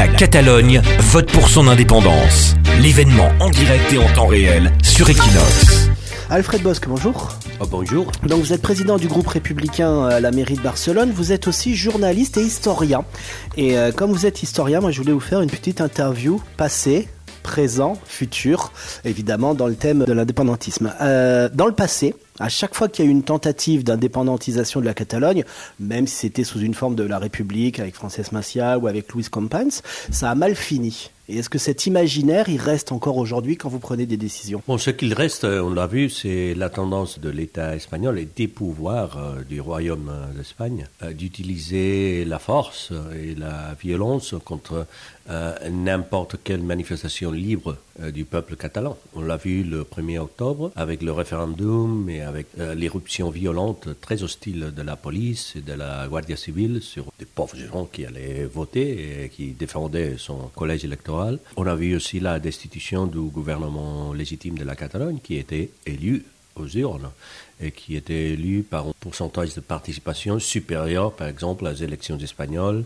La Catalogne vote pour son indépendance. L'événement en direct et en temps réel sur Equinox. Alfred Bosque, bonjour. Oh, bonjour. Donc vous êtes président du groupe républicain à la mairie de Barcelone. Vous êtes aussi journaliste et historien. Et euh, comme vous êtes historien, moi je voulais vous faire une petite interview passée, présent, futur, évidemment dans le thème de l'indépendantisme. Euh, dans le passé, à chaque fois qu'il y a eu une tentative d'indépendantisation de la Catalogne, même si c'était sous une forme de la République avec Frances Macià ou avec Luis Companys, ça a mal fini. Et est-ce que cet imaginaire, il reste encore aujourd'hui quand vous prenez des décisions? Ce qu'il reste, euh, on l'a vu, c'est la tendance de l'État espagnol et des pouvoirs euh, du Royaume euh, d'Espagne d'utiliser la force et la violence contre n'importe quelle manifestation libre du peuple catalan. On l'a vu le 1er octobre avec le référendum et avec l'éruption violente très hostile de la police et de la Guardia civile sur des pauvres gens qui allaient voter et qui défendaient son collège électoral on a vu aussi la destitution du gouvernement légitime de la Catalogne qui était élu aux urnes et qui était élu par un pourcentage de participation supérieur, par exemple, aux élections espagnoles.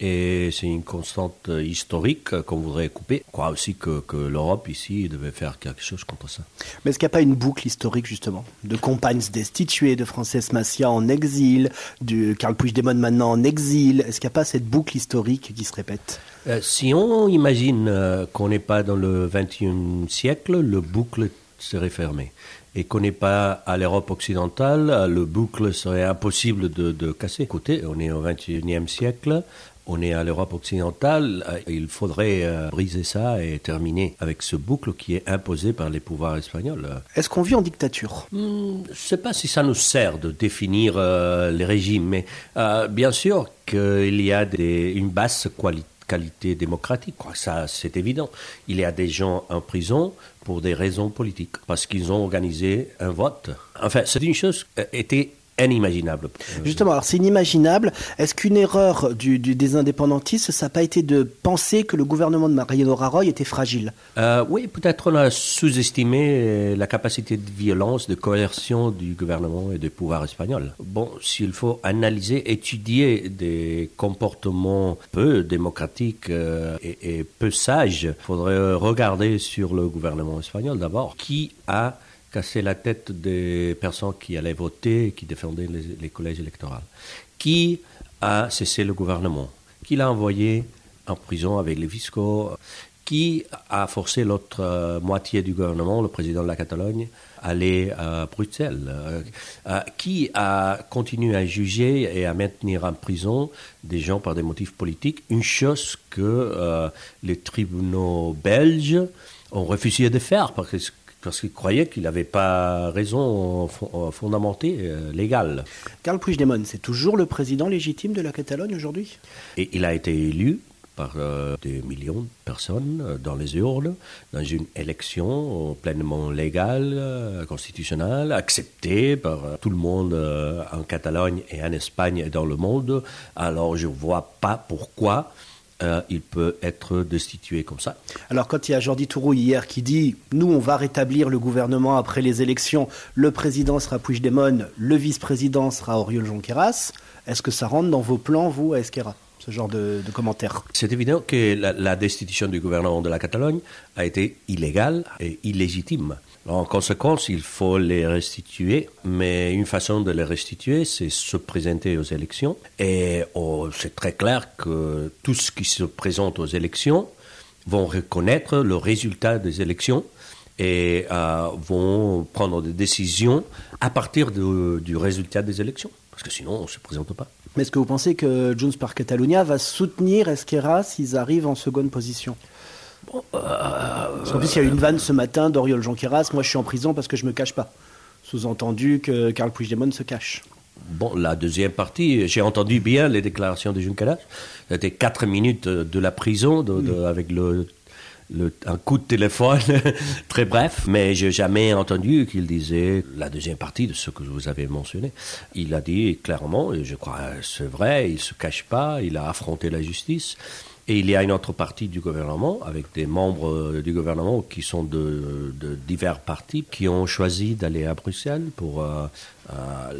Et c'est une constante historique qu'on voudrait couper. Je crois aussi que, l'Europe ici devait faire quelque chose contre ça. Mais est-ce qu'il n'y a pas une boucle historique, justement, de compagnes destituées, de Frances Macia en exil, de Karl Puigdemont maintenant en exil Est-ce qu'il n'y a pas cette boucle historique qui se répète? Euh, Si on imagine euh, qu'on n'est pas dans le XXIe siècle, le boucle serait fermé et qu'on n'est pas à l'Europe occidentale, le boucle serait impossible de, casser. Écoutez, on est au XXIe siècle, on est à l'Europe occidentale, il faudrait euh, briser ça et terminer avec ce boucle qui est imposé par les pouvoirs espagnols. Est-ce qu'on vit en dictature? Hmm, Je ne sais pas si ça nous sert de définir euh, les régimes, mais euh, bien sûr qu'il y a des, une basse qualité qualité démocratique. Ça, c'est évident. Il y a des gens en prison pour des raisons politiques, parce qu'ils ont organisé un vote. Enfin, c'est une chose qui était inimaginable. Justement, alors c'est inimaginable. Est-ce qu'une erreur du, des indépendantistes, ça n'a pas été de penser que le gouvernement de Mariano Rajoy était fragile? Euh, Oui, peut-être on a sous-estimé la capacité de violence, de coercion du gouvernement et du pouvoir espagnol. Bon, s'il faut analyser, étudier des comportements peu démocratiques euh, et, et peu sages, il faudrait regarder sur le gouvernement espagnol d'abord, qui a casser la tête des personnes qui allaient voter et qui défendaient les, collèges électoraux. Qui a cessé le gouvernement? Qui l'a envoyé en prison avec les fiscaux? Qui a forcé l'autre euh, moitié du gouvernement, le président de la Catalogne, à aller à Bruxelles? Euh, euh, Qui a continué à juger et à maintenir en prison des gens par des motifs politiques? Une chose que les tribunaux belges ont refusé de faire parce que parce qu'il croyait qu'il n'avait pas raison fondamentée euh, légale. Carl Puigdemont, c'est toujours le président légitime de la Catalogne aujourd'hui? Et il a été élu par euh, des millions de personnes euh, dans les urnes, dans une élection pleinement légale, constitutionnelle, acceptée par tout le monde en Catalogne et en Espagne et dans le monde. Alors je ne vois pas pourquoi euh, il peut être destitué comme ça. Alors quand il y a Jordi Tourou hier qui dit « Nous, on va rétablir le gouvernement après les élections, le président sera Puigdemont, le vice-président sera Oriol Junqueras », est-ce que ça rentre dans vos plans, vous, à Esquerra ce genre de, commentaires? C'est évident que la, destitution du gouvernement de la Catalogne a été illégale et illégitime. En conséquence, il faut les restituer, mais une façon de les restituer, c'est se présenter aux élections. Et oh, c'est très clair que tous qui se présentent aux élections vont reconnaître le résultat des élections et euh, vont prendre des décisions à partir du résultat des élections. Parce que sinon, on ne se présente pas. Mais est-ce que vous pensez que Junts par Catalunya va soutenir Esquerra s'ils arrivent en seconde position? Bon, euh, En plus, il y a eu une vanne ce matin d'Oriol Junqueras. Moi, je suis en prison parce que je me cache pas. Sous-entendu que Carl Puigdemont se cache. Bon, la deuxième partie, j'ai entendu bien les déclarations de Junqueras. C'était quatre minutes de la prison de, avec le un coup de téléphone très bref, mais j'ai jamais entendu qu'il disait la deuxième partie de ce que vous avez mentionné. Il a dit clairement, et je crois c'est vrai, il se cache pas, il a affronté la justice. Et il y a une autre partie du gouvernement, avec des membres du gouvernement qui sont de, divers partis, qui ont choisi d'aller à Bruxelles pour euh,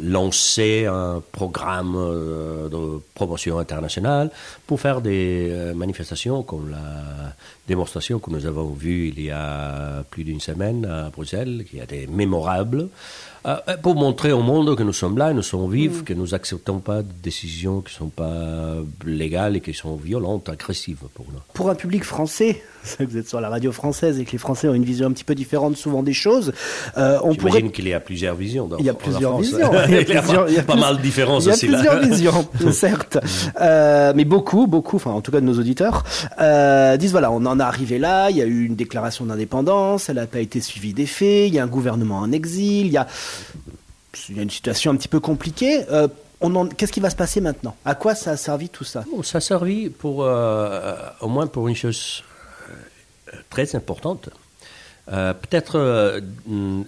lancer un programme de promotion internationale pour faire des manifestations comme la démonstration que nous avons vue il y a plus d'une semaine à Bruxelles, qui a été mémorable. Euh, euh, pour montrer au monde que nous sommes là, nous sommes vifs, que nous n'acceptons pas de décisions qui ne sont pas légales et qui sont violentes, agressives pour nous. Pour un public français, vous êtes sur la radio française et que les Français ont une vision un petit peu différente souvent des choses, euh, on pourrait... qu'il y a plusieurs visions. Dans, il y a plusieurs visions. il y a, pas mal de différences aussi là. Il y a plusieurs visions, certes. Euh, mais beaucoup, beaucoup, enfin en tout cas de nos auditeurs, disent voilà, on en est arrivé là, il y a eu une déclaration d'indépendance, elle n'a pas été suivie des faits, il y a un gouvernement en exil, il y a il y a une situation un petit peu compliquée. Euh, qu'est-ce qui va se passer maintenant? À quoi ça a servi tout ça? Ça a servi pour, euh, au moins pour une chose euh, très importante. Peut-être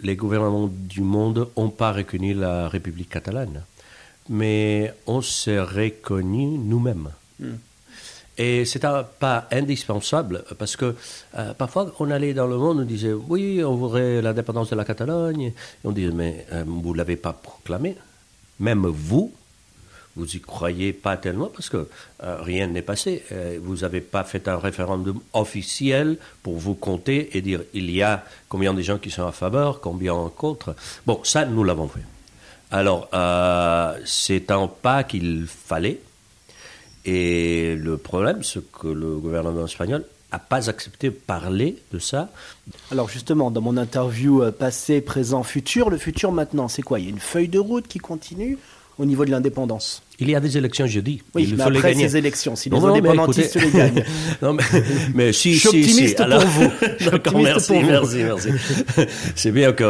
les gouvernements du monde n'ont pas reconnu la République catalane, mais on s'est reconnu nous-mêmes. Hmm. Et c'est pas indispensable parce que euh, parfois on allait dans le monde, on disait oui, on voudrait l'indépendance de la Catalogne. On disait mais euh, vous ne l'avez pas proclamé. Même vous, vous y croyez pas tellement parce que euh, rien n'est passé. vous n'avez pas fait un référendum officiel pour vous compter et dire il y a combien de gens qui sont en faveur, combien en contre. Bon, ça nous l'avons fait. Alors c'est un pas qu'il fallait et le problème, c'est que le gouvernement espagnol n'a pas accepté de parler de ça. Alors justement, dans mon interview euh, passé, présent, futur, le futur maintenant, c'est quoi? Il y a une feuille de route qui continue au niveau de l'indépendance? Il y a des élections jeudi. Oui, il mais faut après les gagner. ces élections, si les indépendantistes les gagnent. non, mais, mais si, Je suis optimiste pour vous. merci, pour merci, merci, C'est bien que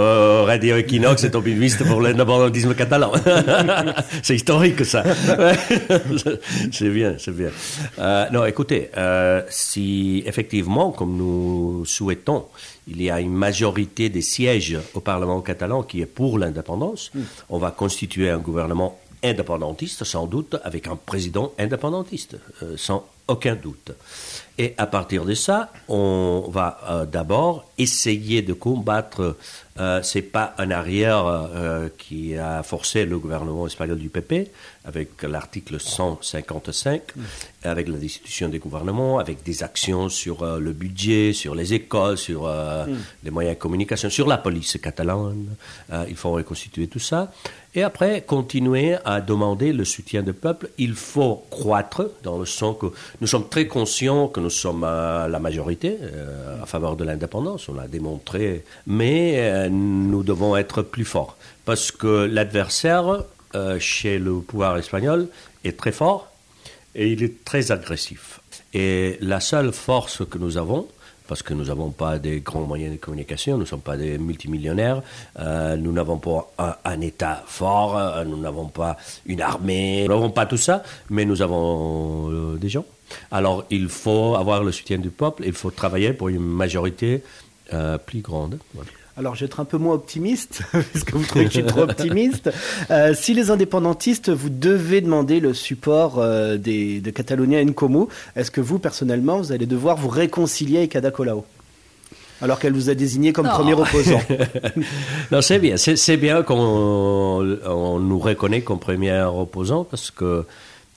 Radio Equinox est optimiste pour l'indépendantisme catalan. c'est historique, ça. c'est bien, c'est bien. Euh, non, écoutez, euh, si effectivement, comme nous souhaitons, il y a une majorité des sièges au Parlement catalan qui est pour l'indépendance, hmm. on va constituer un gouvernement indépendantiste, sans doute, avec un président indépendantiste, euh, sans aucun doute. Et à partir de ça, on va euh, d'abord essayer de combattre. Euh, c'est pas un arrière euh, qui a forcé le gouvernement espagnol du PP avec l'article 155, mm. avec la destitution des gouvernements, avec des actions sur le budget, sur les écoles, sur mm. les moyens de communication, sur la police catalane. il faut reconstituer tout ça. Et après, continuer à demander le soutien du peuple. Il faut croître dans le sens que nous sommes très conscients que nous sommes la majorité euh, à faveur de l'indépendance, on l'a démontré, mais euh, nous devons être plus forts parce que l'adversaire euh, chez le pouvoir espagnol est très fort et il est très agressif. Et la seule force que nous avons, parce que nous n'avons pas des grands moyens de communication, nous ne sommes pas des multimillionnaires, nous n'avons pas un, État fort, nous n'avons pas une armée, nous n'avons pas tout ça, mais nous avin des gens. Alors, il faut avoir le soutien du peuple, il faut travailler pour une majorité euh, plus grande. Alors, je vais être un peu moins optimiste, puisque vous trouvez que je suis trop optimiste. Euh, si les indépendantistes, vous devez demander le support euh, des, de Catalonia Nkomo, est-ce que vous, personnellement, vous allez devoir vous réconcilier avec Ada Colau? Alors qu'elle vous a désigné comme premier opposant. non, c'est bien. C'est bien qu'on nous reconnaît comme premier opposant parce que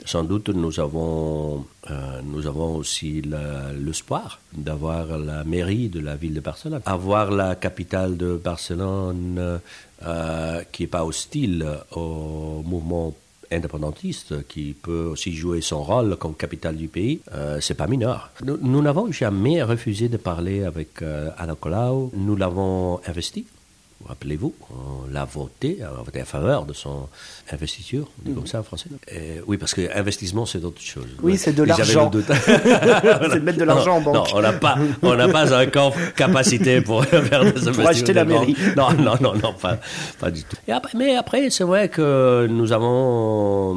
sans doute, nous avons, euh, nous avons aussi l'espoir d'avoir la mairie de la ville de Barcelone. Avoir la capitale de Barcelone euh, qui n'est pas hostile au mouvement indépendantiste, qui peut aussi jouer son rôle comme capitale du pays, euh, c'est pas mineur. Nous n'avons jamais refusé de parler avec euh, Anna. Nous l'avons investi rappelez-vous, on l'a voté, on a voté en faveur de son investiture, on dit comme ça en français. oui, parce que investissement, c'est autre chose. Oui, c'est de l'argent. c'est de mettre de l'argent en banque. Non, on n'a pas, on n'a pas encore capacité pour faire des investissements. Pour acheter la mairie. Non, non, non, non, pas, pas du tout. Et après, mais après, c'est vrai que nous avons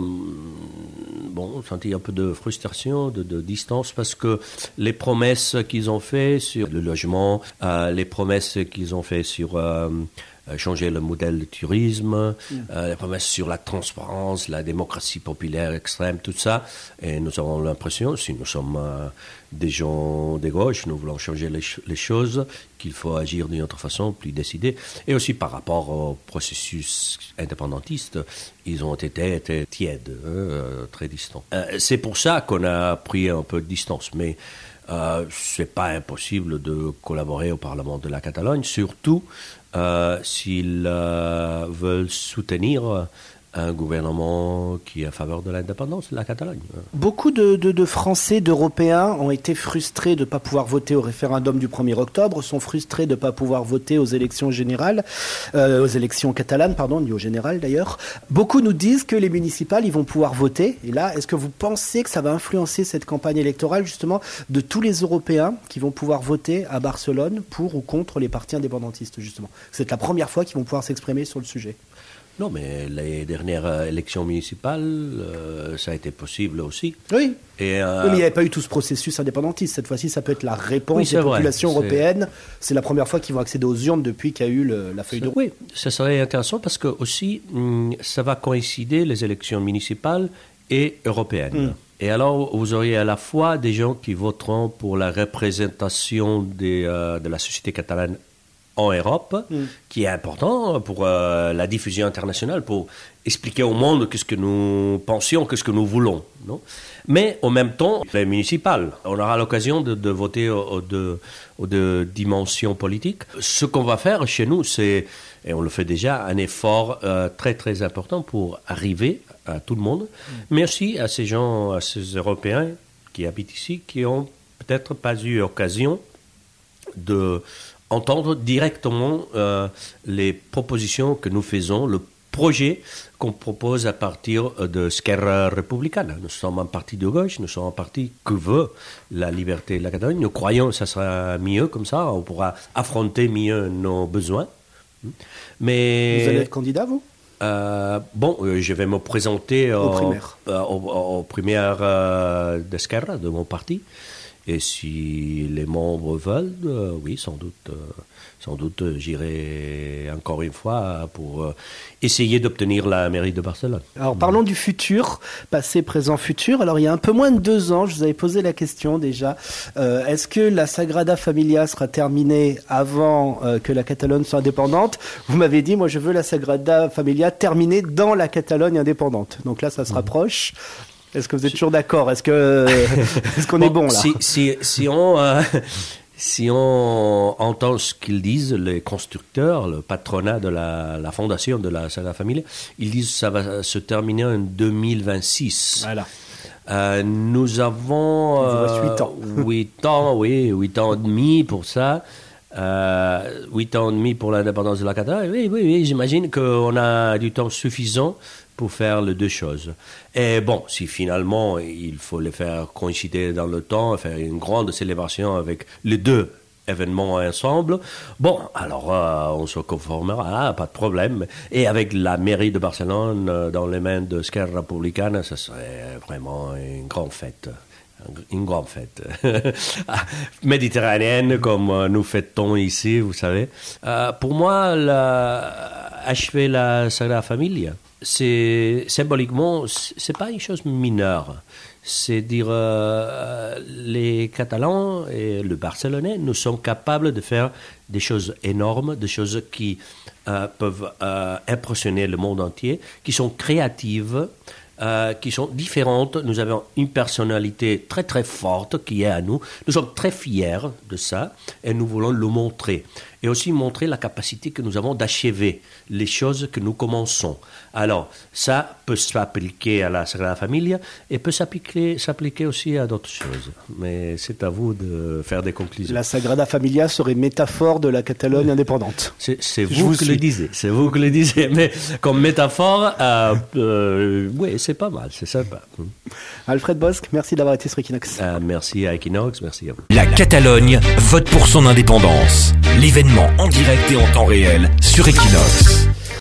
bon, senti un peu de frustration, de, distance, parce que les promesses qu'ils ont fait sur le logement, euh, les promesses qu'ils ont fait sur euh, changer le modèle de tourisme, euh, les promesses sur la transparence, la démocratie populaire extrême, tout ça. Et nous avons l'impression, si nous sommes euh, des gens de gauche, nous voulons changer les, ch- les choses, qu'il faut agir d'une autre façon, plus décidée. Et aussi par rapport au processus indépendantiste, ils ont été, été tièdes, euh, très distants. Euh, C'est pour ça qu'on a pris un peu de distance. Mais euh, c'est pas impossible de collaborer au Parlement de la Catalogne, surtout euh, s'ils euh, veulent soutenir un gouvernement qui est en faveur de l'indépendance de la Catalogne. Beaucoup de, Français, d'Européens ont été frustrés de ne pas pouvoir voter au référendum du 1er octobre, sont frustrés de ne pas pouvoir voter aux élections générales, euh, aux élections catalanes, pardon, ni au général d'ailleurs. Beaucoup nous disent que les municipales, ils vont pouvoir voter. Et là, est-ce que vous pensez que ça va influencer cette campagne électorale, justement, de tous les Européens qui vont pouvoir voter à Barcelone pour ou contre les partis indépendantistes, justement? C'est la première fois qu'ils vont pouvoir s'exprimer sur le sujet. Non, mais les dernières euh, élections municipales, euh, ça a été possible aussi. Oui. Et, euh, Oui, mais il n'y avait pas eu tout ce processus indépendantiste. Cette fois-ci, ça peut être la réponse Oui, des vrai. populations C'est- européennes. C'est la première fois qu'ils vont accéder aux urnes depuis qu'il y a eu le- la feuille de route. Oui, ça serait intéressant parce que aussi, hum, ça va coïncider les élections municipales et européennes. Et alors, vous auriez à la fois des gens qui voteront pour la représentation des, euh, de la société catalane en Europe, qui est important pour euh, la diffusion internationale, pour expliquer au monde qu'est-ce que nous pensions, qu'est-ce que nous voulons. Non? Mais en même temps, les municipales, on aura l'occasion de, de voter aux, aux deux, aux deux dimensions politiques. Ce qu'on va faire chez nous, c'est, et on le fait déjà, un effort euh, très très important pour arriver à tout le monde, mais aussi à ces gens, à ces Européens qui habitent ici, qui ont peut-être pas eu occasion de entendre directement euh, les propositions que nous faisons, le projet qu'on propose à partir de Square Republicana. Nous sommes un parti de gauche, nous sommes un parti que veut la liberté de la Catalogne. Nous croyons que ça sera mieux comme ça, on pourra affronter mieux nos besoins. Mais Vous allez être candidat, vous? Euh, bon, euh, je vais me présenter Aux au- primaires. euh, euh, d'Esquerra, de mon parti. Et si les membres veulent, euh, oui, sans doute, euh, sans doute, euh, j'irai encore une fois pour euh, essayer d'obtenir la mairie de Barcelone. Alors parlons du futur, passé, présent, futur. Alors il y a un peu moins de deux ans, je vous avais posé la question déjà, est-ce que la Sagrada Familia sera terminée avant que la Catalogne soit indépendante? Vous m'avez dit, moi je veux la Sagrada Familia terminée dans la Catalogne indépendante. Donc là ça se rapproche. Est-ce que vous êtes toujours d'accord? Est-ce que est-ce qu'on est bon là? Si, si, si on, euh, si on entend ce qu'ils disent, les constructeurs, le patronat de la, la fondation de la Sagrada Familia, ils disent que ça va se terminer en 2026. Voilà. Euh, nous avons reste huit ans. huit ans, oui, huit ans et demi pour ça. Euh, Huit ans et demi pour l'indépendance de la Catalogne. Oui, oui, oui, j'imagine qu'on a du temps suffisant pour faire les deux choses. Et bon, si finalement il faut les faire coïncider dans le temps, faire une grande célébration avec les deux événements ensemble, bon, alors euh, on se conformera, ah, pas de problème. Et avec la mairie de Barcelone euh, dans les mains de Square Republicana, ça serait vraiment une grande fête une grande fête méditerranéenne comme euh, nous fêtons ici, vous savez. Pour moi, la- achever la Sagrada Familia, c'est symboliquement, c'est pas une chose mineure. C'est dire euh, les Catalans et le Barcelonais, nous sommes capables de faire des choses énormes, des choses qui euh, peuvent euh, impressionner le monde entier, qui sont créatives, euh, qui sont différentes. Nous avons une personnalité très très forte qui est à nous. Nous sommes très fiers de ça et nous voulons le montrer. Et aussi montrer la capacité que nous avons d'achever les choses que nous commençons. Alors, ça peut s'appliquer à la Sagrada Familia et peut s'appliquer, s'appliquer aussi à d'autres choses. Mais c'est à vous de faire des conclusions. La Sagrada Familia serait métaphore de la Catalogne indépendante. C'est, vous, vous qui suis. le disiez, c'est vous qui le disiez, mais comme métaphore, euh, euh, oui, c'est pas mal, c'est sympa. Alfred Bosque, merci d'avoir été sur Equinox. Euh, merci à Equinox, merci à vous. La Catalogne vote pour son indépendance. L'événement en direct et en temps réel sur Equinox.